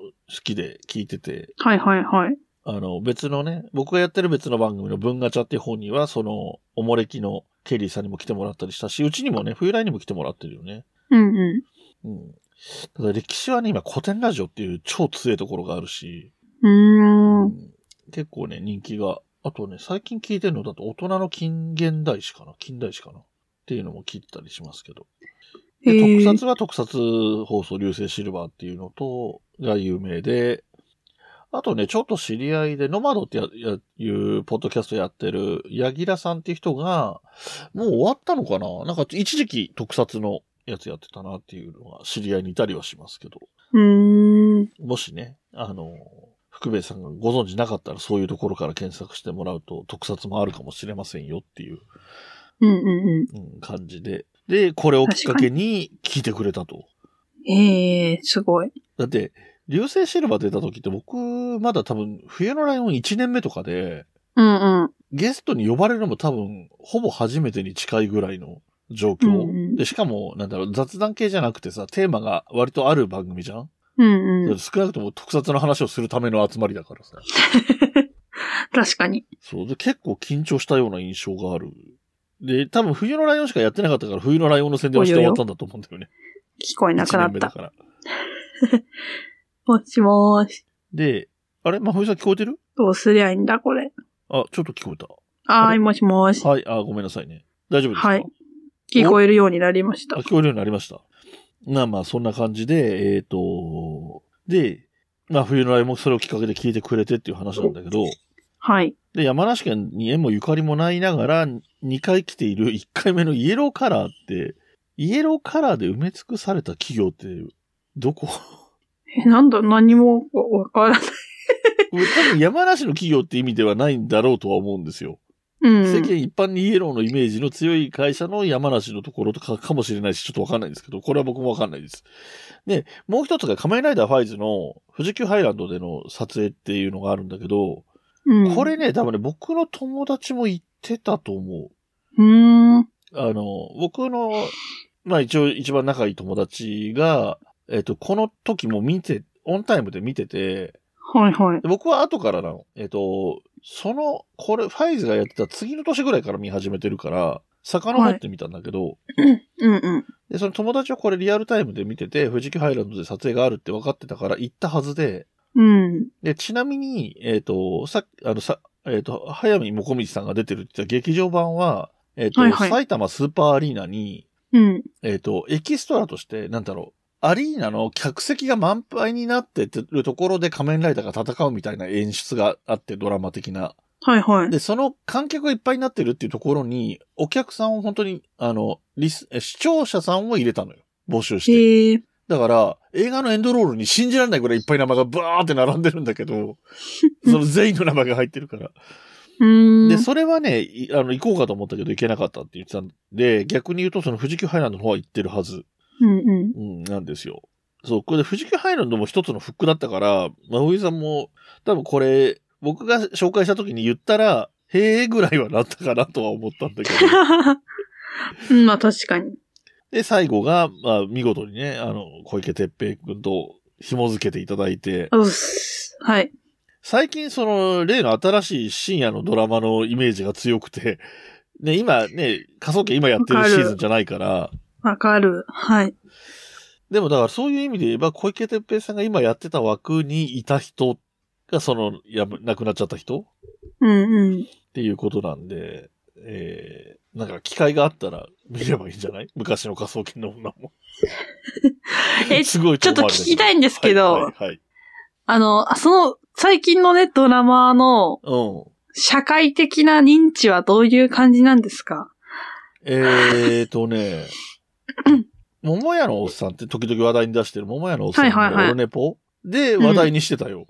きで聞いてて。はいはいはい。あの、別のね、僕がやってる別の番組の文ガチャっていう本には、その、おもれきのケリーさんにも来てもらったりしたし、うちにもね、冬来にも来てもらってるよね。うんうん。うん。ただ歴史はね、今古典ラジオっていう超強いところがあるし、うん、結構ね、人気が。あとね、最近聞いてるのだと大人の近現代史かな近代史かなっていうのも聞いたりしますけど。で、特撮は特撮放送流星シルバーっていうのと、が有名で、あとね、ちょっと知り合いで、ノマドってや、や、いうポッドキャストやってる、ヤギラさんっていう人が、もう終わったのかな？なんか一時期特撮のやつやってたなっていうのは知り合いにいたりはしますけど。うん。もしね、あの、福兵衛さんがご存知なかったらそういうところから検索してもらうと特撮もあるかもしれませんよっていう、うんうんうん、感じで。で、これをきっかけに聞いてくれたと。ええー、すごい。だって、流星シルバー出た時って僕、まだ多分、冬のライオン1年目とかで、うんうん。ゲストに呼ばれるのも多分、ほぼ初めてに近いぐらいの状況。うんうん、で、しかも、なんだろう、雑談系じゃなくてさ、テーマが割とある番組じゃん？うんうん。少なくとも特撮の話をするための集まりだからさ。確かに。そう。で、結構緊張したような印象がある。で、多分冬のライオンしかやってなかったから、冬のライオンの宣伝をして終わったんだと思うんだよね。聞こえなくなった。だから。もしもーし。で、あれ？まふいさん聞こえてる？どうすりゃいいんだ、これ。あ、ちょっと聞こえた。はい、もしもーし。はい、あ、ごめんなさいね。大丈夫ですか？はい。聞こえるようになりました。聞こえるようになりました。まあまあ、そんな感じで、えっ、ー、と、で、まあ、冬のライもそれをきっかけで聞いてくれてっていう話なんだけど、はい。で、山梨県に縁もゆかりもないながら、2回来ている1回目のイエローカラーって、イエローカラーで埋め尽くされた企業って、どこ？え、なんだ、何もわからない多分山梨の企業って意味ではないんだろうとは思うんですよ。うん、世間一般にイエローのイメージの強い会社の山梨のところとかかもしれないし、ちょっとわかんないんですけど、これは僕もわかんないです。で、もう一つが仮面ライダーファイズの富士急ハイランドでの撮影っていうのがあるんだけど、うん、これね、多分ね、僕の友達も行ってたと思う。うん。あの、僕の、まあ一応一番仲いい友達が、えっ、と、この時も見て、オンタイムで見てて、はいはい。僕は後からなの。えっ、と、その、これ、ファイズがやってた次の年ぐらいから見始めてるから、遡ってみたんだけど、はい、うんうん。で、その友達はこれリアルタイムで見てて、富士急ハイランドで撮影があるって分かってたから行ったはずで、うん。で、ちなみに、えっ、ー、と、さあの、さ、えっ、ー、と、早見もこみちさんが出てるって言った劇場版は、えっ、ー、と、はいはい、埼玉スーパーアリーナに、うん。えっ、と、エキストラとして、なんだろう、アリーナの客席が満杯になってるところで仮面ライダーが戦うみたいな演出があって、ドラマ的な。はいはい。で、その観客がいっぱいになってるっていうところに、お客さんを本当に、あの、リス、視聴者さんを入れたのよ。募集して。へだから、映画のエンドロールに信じられないぐらいいっぱい名前がバーって並んでるんだけど、その全員の名前が入ってるから。で、それはね、あの、行こうかと思ったけど行けなかったって言ってたんで、逆に言うとその富士急ハイランドの方は行ってるはず。うんうん。うん、なんですよ。そう、これで富士急ハイランドも一つのフックだったから、まふいさんも、多分これ、僕が紹介した時に言ったら、へえぐらいはなったかなとは思ったんだけど。うん、まあ確かに。で、最後が、まあ見事にね、あの、小池徹平君と紐付けていただいて。はい。最近その、例の新しい深夜のドラマのイメージが強くて、ね、今ね、仮想研今やってるシーズンじゃないから。わかる。はい。でもだからそういう意味で言えば、小池徹平さんが今やってた枠にいた人が、その、や、亡くなっちゃった人うんうん。っていうことなんで、えー、なんか機会があったら見ればいいんじゃない？昔の仮想研の女も。え、すごいちょっと聞きたいんですけど、はい、はい、はい、あの、その、最近のね、ドラマの、うん。社会的な認知はどういう感じなんですか？えーとね、桃屋のおっさんって時々話題に出してる桃屋のおっさんのオルネポ、で話題にしてたよ。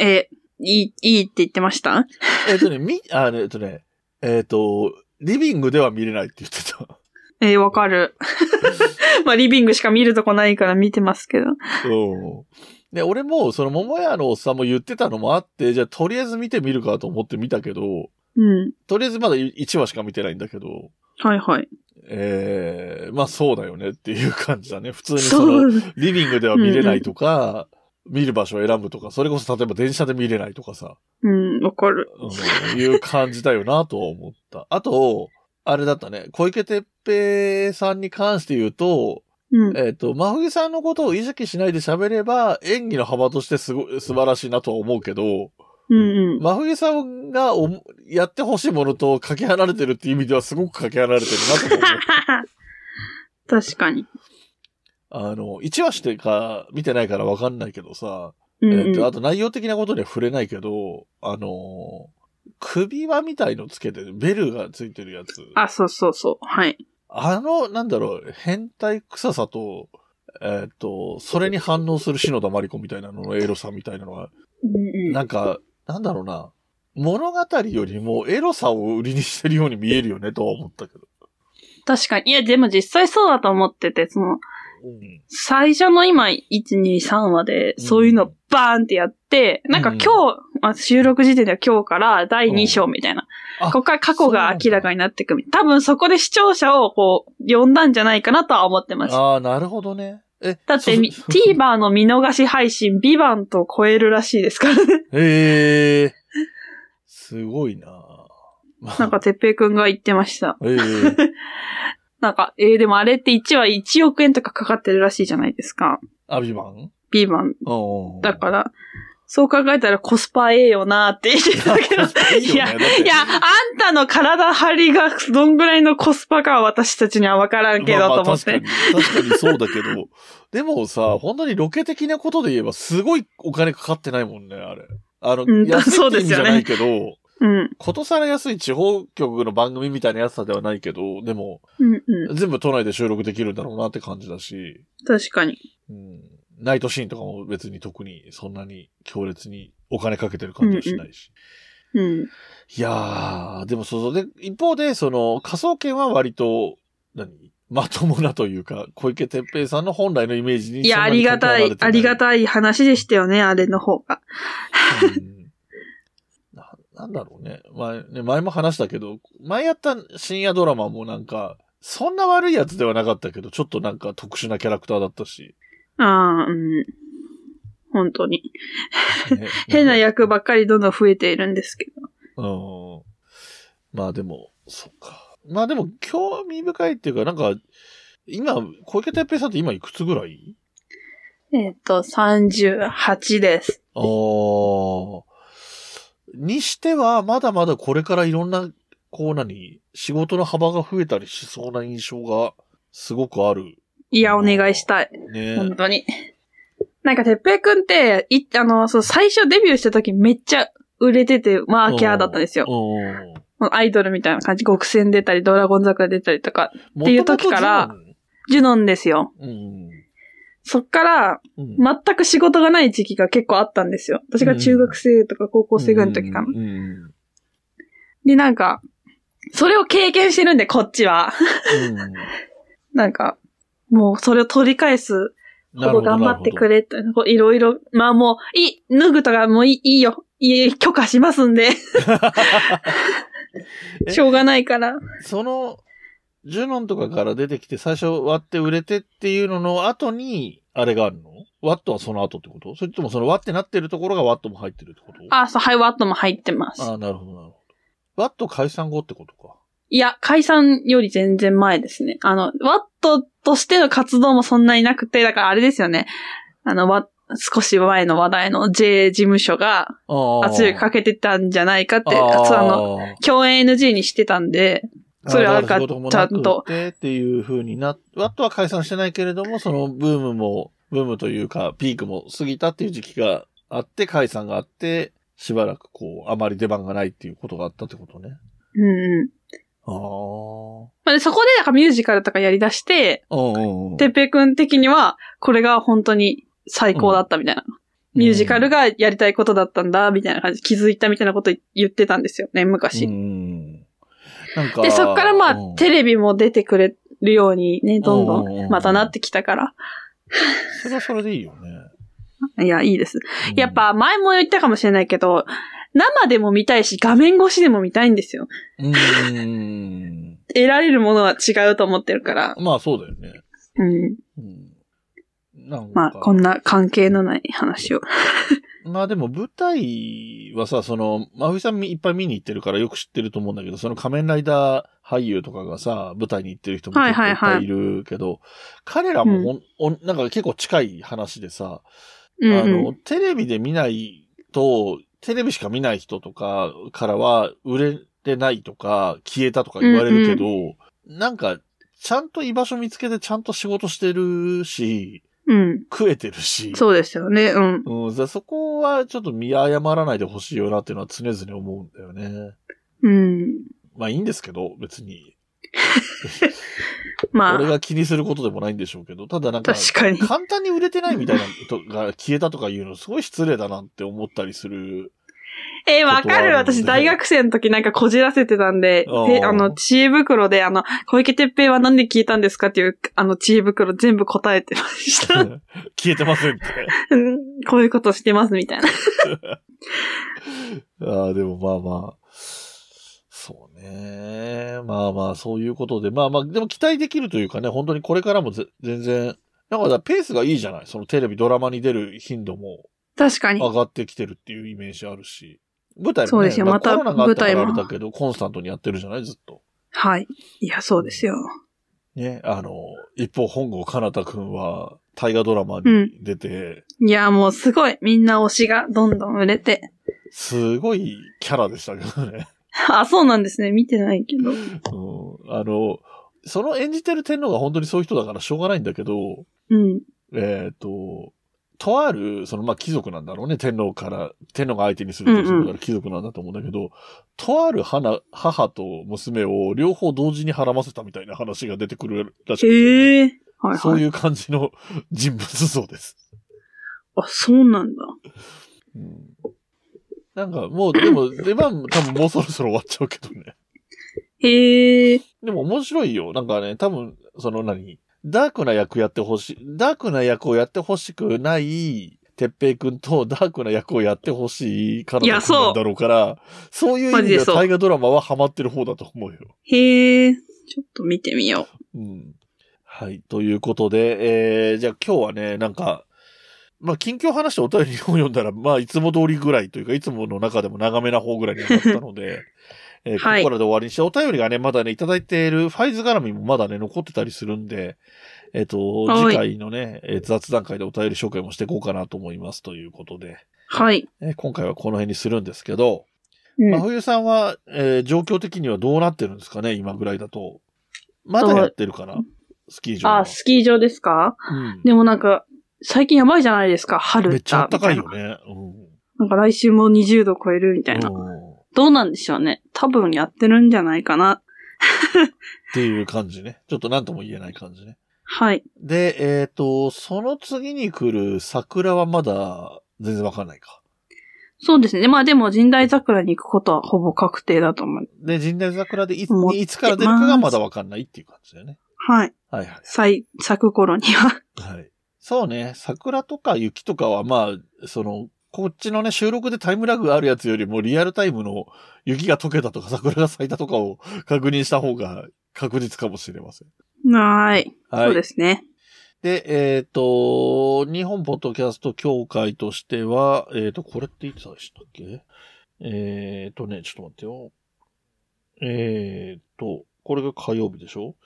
うん、え、いい、いいって言ってました？えっとね、み、あ、えっとね、えっ、ー、と、リビングでは見れないって言ってた。えー、わかる。まあ、リビングしか見るとこないから見てますけど。うん。で、俺も、その桃屋のおっさんも言ってたのもあって、じゃあとりあえず見てみるかと思って見たけど、うん。とりあえずまだ1話しか見てないんだけど、はいはい。ええー、まあそうだよねっていう感じだね。普通にその、リビングでは見れないとか、見る場所を選ぶとか、それこそ例えば電車で見れないとかさ。うん、わかる。うん、いう感じだよなとは思った。あと、あれだったね、小池徹平さんに関して言うと、うん、えっ、ー、と、真冬さんのことを意識しないで喋れば、演技の幅としてすごい、素晴らしいなとは思うけど、うんうん。真冬さんがおやってほしいものとかけ離れてるっていう意味ではすごくかけ離れてるなと思う。確かに。あの、1話してか見てないからわかんないけどさ、うんうん、えっ、と、あと内容的なことには触れないけど、あの首輪みたいのつけてベルがついてるやつ。あ、そうそうそう。はい。あの、なんだろう、変態臭さと、えっ、と、それに反応する篠田麻里子みたいなののエロさみたいなのが、うんうん、なんか、なんだろうな。物語よりもエロさを売りにしてるように見えるよねとは思ったけど。確かに。いや、でも実際そうだと思ってて、その、うん、最初の今、1、2、3話で、そういうのバーンってやって、うん、なんか今日、まあ、収録時点では今日から第2章みたいな。うん、ここから過去が明らかになっていくみたいな。多分そこで視聴者をこう、呼んだんじゃないかなとは思ってます。ああ、なるほどね。え、だって、TVer の見逃し配信、ビバンと超えるらしいですからね。へえー。すごいな なんか、てっぺいくんが言ってました。ええー。なんか、えー、でもあれって1話1億円とかかかってるらしいじゃないですか。あ、ビバン？ビバン。だから、そう考えたらコスパええよなって言ってたけど。いいや、いや、あんたの体張りがどんぐらいのコスパかは私たちにはわからんけど、と思って。確かに、確かにそうだけど。でもさ、本当にロケ的なことで言えばすごいお金かかってないもんね、あれ。あの、うん、安いって意味じゃないけど、うん。ことさら安い地方局の番組みたいなやつさではないけど、でも、うんうん、全部都内で収録できるんだろうなって感じだし。確かに。うんナイトシーンとかも別に特にそんなに強烈にお金かけてる感じはしないし。うん、うん、いやー、でもそうそう。で、一方で、その、仮想研は割と、何？まともなというか、小池徹平さんの本来のイメージにいや、ありがたい、ありがたい話でしたよね、あれの方が。うんな、なんだろうね。前、ね、前も話したけど、前やった深夜ドラマもなんか、そんな悪いやつではなかったけど、ちょっとなんか特殊なキャラクターだったし。ああ、うん。本当に。変な役ばっかりどんどん増えているんですけど。うん。まあでも、そっか。まあでも、興味深いっていうか、なんか、今、小池徹平さんって今いくつぐらい？えっ、と、38です。ああ。にしては、まだまだこれからいろんな、こう何、仕事の幅が増えたりしそうな印象がすごくあるいや、お願いしたい。ね本当に。なんか、てっぺいくんって、い、あの、そう、最初デビューした時めっちゃ売れてて、マーキャーだったんですよ。アイドルみたいな感じ、極戦出たり、ドラゴン桜出たりとか、っていう時から、ジュノンですよ。うん、そっから、全く仕事がない時期が結構あったんですよ。私が中学生とか高校生ぐらいの時かな。で、なんか、それを経験してるんで、こっちは。なんか、もうそれを取り返すほど頑張ってくれって、いろいろ、まあもう、いい、脱ぐとかもういいよ。いい、許可しますんで。しょうがないから。その、ジュノンとかから出てきて最初割って売れてっていうのの後に、あれがあるの？ワットはその後ってこと？それともそのワッってなってるところがワットも入ってるってこと？あ、そう、はい、ワットも入ってます。あなるほど、なるほど。ワット解散後ってことか？いや、解散より全然前ですね。あの、ワットとしての活動もそんなになくて、だからあれですよね。あの、わ、少し前の話題の J 事務所が圧力かけてたんじゃないかって、あの、共演 NG にしてたんで、それはか、ちゃんと。っていう風にな、ワットは解散してないけれども、そのブームも、ブームというか、ピークも過ぎたっていう時期があって、解散があって、しばらくこう、あまり出番がないっていうことがあったってことね。うんうん。まあ、でそこでなんかミュージカルとかやり出して、てっぺいくん的には、これが本当に最高だったみたいな。ミュージカルがやりたいことだったんだ、みたいな感じ、気づいたみたいなこと言ってたんですよね、昔。うんなんかで、そっからまあ、うんテレビも出てくれるようにね、どんどうんんまたなってきたから。それはそれでいいよね。いや、いいです。うんやっ、ぱ前も言ったかもしれないけど、生でも見たいし、画面越しでも見たいんですよ。うん。得られるものは違うと思ってるから。まあそうだよね。うん。うん。まあ、こん。な関係のない話を。まあでも舞台はさ、その、まふいさんいっぱい見に行ってるからよく知ってると思うんだけど、その仮面ライダー俳優とかがさ、舞台に行ってる人も結構いっぱいいるけど、彼らもほん、おなんか結構近い話でさ、うん、あの、うん。テレビで見ないと、テレビしか見ない人とかからは、売れてないとか、消えたとか言われるけど、なんか、ちゃんと居場所見つけてちゃんと仕事してるし、うん。食えてるし。そうですよね。うん。うん、だそこはちょっと見誤らないでほしいよなっていうのは常々思うんだよね。うん。まあいいんですけど、別に。まあ、俺が気にすることでもないんでしょうけど、ただなんか、確かに。簡単に売れてないみたいな人が消えたとか言うのすごい失礼だなって思ったりする。えーわかる私、大学生の時なんかこじらせてたんで、あの、知恵袋で、あの、小池徹平はなんで聞いたんですかっていう、あの、知恵袋全部答えてました。消えてませんって。うんこういうことしてます、みたいな。ああ、でもまあまあ。そうね。まあまあ、そういうことで。まあまあ、でも期待できるというかね、本当にこれからもぜ全然、なんかペースがいいじゃない？そのテレビ、ドラマに出る頻度も確かに。上がってきてるっていうイメージあるし。舞台もね、そうですよまた舞台もれだけど、コンスタントにやってるじゃない？ずっと。はい。いや、そうですよ。ね。あの、一方、本郷かなたくんは、大河ドラマに出て、いや、もうすごい。みんな推しがどんどん売れて。すごいキャラでしたけどね。あ、そうなんですね。見てないけど。うん、あの、その演じてる天皇が本当にそういう人だからしょうがないんだけど、うん。えっ、と、とある、その、まあ、貴族なんだろうね。天皇から、天皇が相手にするとうんうんだから貴族なんだと思うんだけど、とある母母と娘を両方同時に絡ませたみたいな話が出てくるらしくて、へえ。はいはい。そういう感じの人物像です。あ、そうなんだ。うん、なんか、もう、でも、出番多分もうそろそろ終わっちゃうけどね。へえ。でも面白いよ。なんかね、多分、その何？ダークな役やってほしい、ダークな役をやってほしくない、てっぺいくんとダークな役をやってほしいからなんだろうから、そういう意味では大河ドラマはハマってる方だと思うよ。へえ。ちょっと見てみようん。はい。ということで、えー、じゃあ今日はね、なんか、まあ、近況話してお便りを読んだら、まあ、いつも通りぐらいというか、いつもの中でも長めな方ぐらいになったので、えーはいここからで終わりにして、お便りがね、まだね、いただいているファイズ絡みもまだね、残ってたりするんで、えっ、と、はい次回のね、えー雑談会でお便り紹介もしていこうかなと思いますということで、う。はい。えー今回はこの辺にするんですけど、うん真冬さんは、えー状況的にはどうなってるんですかね、今ぐらいだと。まだやってるかな？スキー場は。あ、スキー場ですか？うんでもなんか、最近やばいじゃないですか。春めっちゃ暖かいよね。うんなんか来週も20度超えるみたいな。うんどうなんでしょうね。多分やってるんじゃないかな。っていう感じね。ちょっと何とも言えない感じね。はい。で、えっ、と、その次に来る桜はまだ全然わかんないか。そうですね。まあでも、神代桜に行くことはほぼ確定だと思う。で、神代桜でいついつから出るかがまだわかんないっていう感じだよね。はい。はいはい。咲、咲く頃には。はい。そうね。桜とか雪とかはまあ、その、こっちのね、収録でタイムラグがあるやつよりもリアルタイムの雪が溶けたとか桜が咲いたとかを確認した方が確実かもしれません。はーい。はい。そうですね。で、えっ、と、日本ポッドキャスト協会としては、えっ、と、これっていつでしたっけ？えっ、とね、ちょっと待ってよ。えっ、と、これが火曜日でしょ？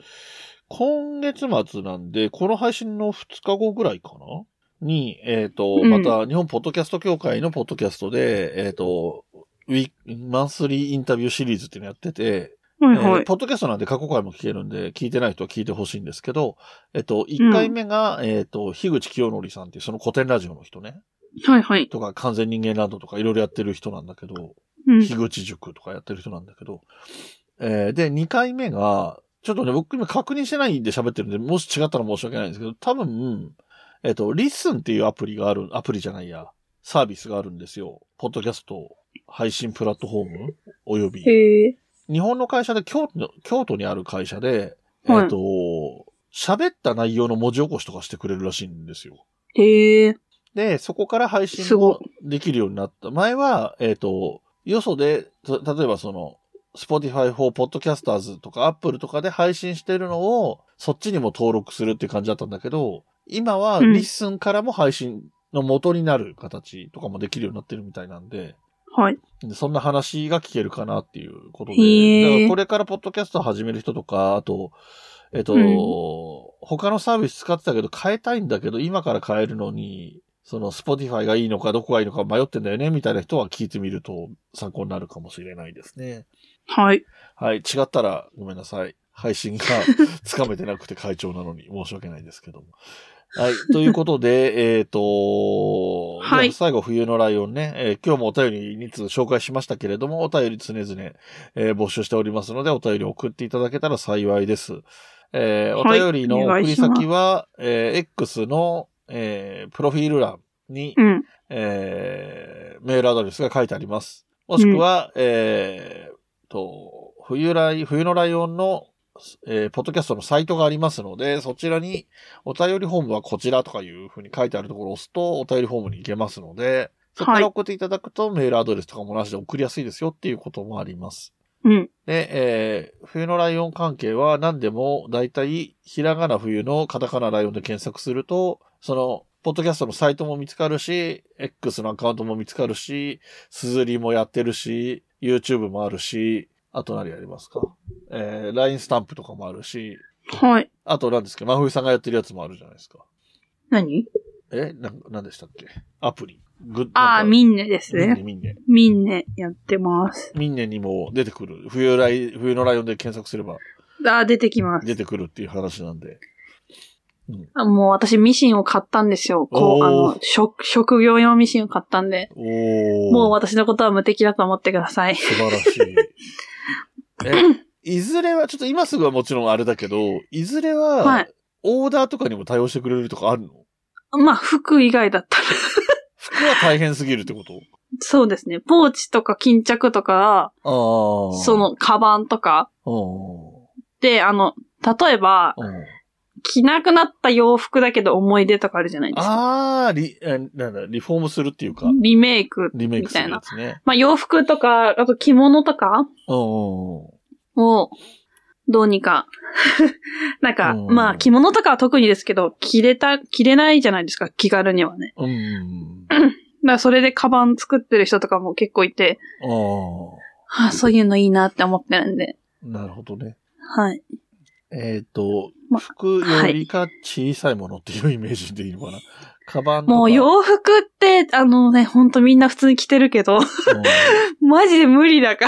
今月末なんで、この配信の2日後ぐらいかな？に、えっ、と、うんまた日本ポッドキャスト協会のポッドキャストで、えっ、と、ウィマンスリーインタビューシリーズっていうのやってて、えはいはい。ーポッドキャストなんで過去回も聞けるんで、聞いてない人は聞いてほしいんですけど、えっと、1回目が、えっと、樋口清則さんっていうその古典ラジオの人ね、はいはい。とか完全人間ランドとかいろいろやってる人なんだけど、うん。樋口塾とかやってる人なんだけど、えー、で、2回目が、ちょっとね、僕今確認してないんで喋ってるんで、もし違ったら申し訳ないんですけど、多分、えっ、ー、と、 LISTENっていうアプリがある、アプリじゃないや、サービスがあるんですよ。ポッドキャスト配信プラットフォームおよび。日本の会社で京都、京都にある会社で、えっ、ー、と、喋った内容の文字起こしとかしてくれるらしいんですよ。へえ。で、そこから配信もできるようになった。前は、えっ、ー、と、よそで、例えばその、Spotify for Podcasters とか Apple とかで配信してるのを、そっちにも登録するっていう感じだったんだけど、今は LISTENからも配信の元になる形とかもできるようになってるみたいなんで、はい。そんな話が聞けるかなっていうことで、だからこれからポッドキャスト始める人とか、あと、えっと、うん、他のサービス使ってたけど変えたいんだけど、今から変えるのに、その、 Spotifyがいいのかどこがいいのか迷ってんだよね、みたいな人は聞いてみると参考になるかもしれないですね。はい。はい。違ったらごめんなさい。配信が つかめてなくて会長なのに申し訳ないですけども。はい。ということで、えっ、と、はい。最後、冬のライオンね、えー、今日もお便り2通紹介しましたけれども、お便り常々、えー、募集しておりますので、お便り送っていただけたら幸いです。えー、お便りの送り先は、はい、えー、X の、えー、プロフィール欄に、うん、えー、メールアドレスが書いてあります。もしくは、うん、えー、と、冬来、冬のライオンの、えー、ポッドキャストのサイトがありますので、そちらに、お便りフォームはこちらとかいうふうに書いてあるところを押すと、お便りフォームに行けますので、そこから送っていただくと、メールアドレスとかもなしで送りやすいですよっていうこともあります。うん。で、えー、冬のライオン関係は何でも、だいたい、ひらがな冬のカタカナライオンで検索すると、その、ポッドキャストのサイトも見つかるし、X のアカウントも見つかるし、すずりもやってるし、YouTube もあるし、あと何やりますか？えー、LINE スタンプとかもあるし、はい。あと何ですか真冬さんがやってるやつもあるじゃないですか。何？え？な、なんでしたっけ？アプリ。グああ、ミンネですね。ミンネ、ミンネ。やってます。ミンネにも出てくる。冬ライ、冬のライオンで検索すれば。ああ、出てきます。出てくるっていう話なんで。うん、もう私ミシンを買ったんですよ。こう、あの、職、職業用ミシンを買ったんで。もう私のことは無敵だと思ってください。素晴らしい。え、いずれは、ちょっと今すぐはもちろんあれだけど、いずれは、はい、オーダーとかにも対応してくれるとかあるの？まあ、服以外だったら服は大変すぎるってこと？そうですね。ポーチとか巾着とか、その、カバンとか。で、あの、例えば、着なくなった洋服だけど思い出とかあるじゃないですか。ああ、リ、なんだ、リフォームするっていうか。リメイク。リメイクするやつね。まあ洋服とか、あと着物とかを、どうにか。なんか、まあ着物とかは特にですけど、着れた、着れないじゃないですか、気軽にはね。うん。だそれでカバン作ってる人とかも結構いて、ああ、そういうのいいなって思ってるんで。なるほどね。はい。えっ、ー、と、ま、服よりか小さいものっていうイメージでいいのかな？カバンもう洋服って、あのね、ほんとみんな普通に着てるけど、マジで無理だか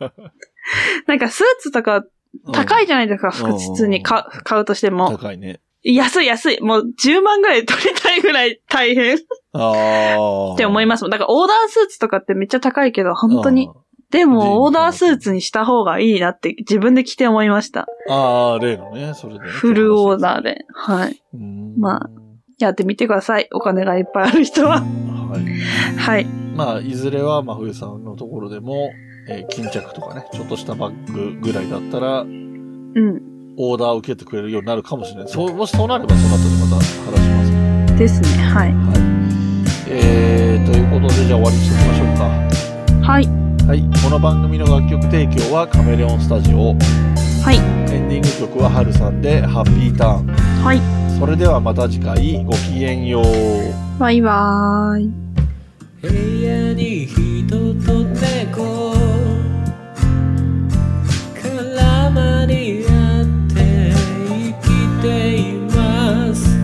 ら なんかスーツとか高いじゃないですか、服普通に買う買うとしても。高いね。安い安い。もう10万ぐらい取りたいぐらい大変。って思いますもん。だからオーダースーツとかってめっちゃ高いけど、本当にでも、オーダースーツにした方がいいなって自分で着て思いました。ああ、例のね、それで、ね。フルオーダーで。はい。まあ、やってみてください。お金がいっぱいある人は。はい。はい。まあ、いずれは、真冬さんのところでも、えー、巾着とかね、ちょっとしたバッグぐらいだったら、うん。オーダーを受けてくれるようになるかもしれない。そう、もしそうなれば、その後でまた話します、ね。ですね、はい。はい。えー、ということで、じゃあ終わりにしておきましょうか。はい。はいこの番組の楽曲提供はカメレオンスタジオ。はい。エンディング曲はハルさんで「ハッピーターン」はい。それではまた次回ごきげんよう。バイバーイ。部屋に人と猫。絡まり合って生きています。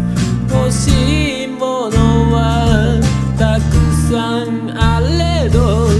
欲しいものはたくさんあれど。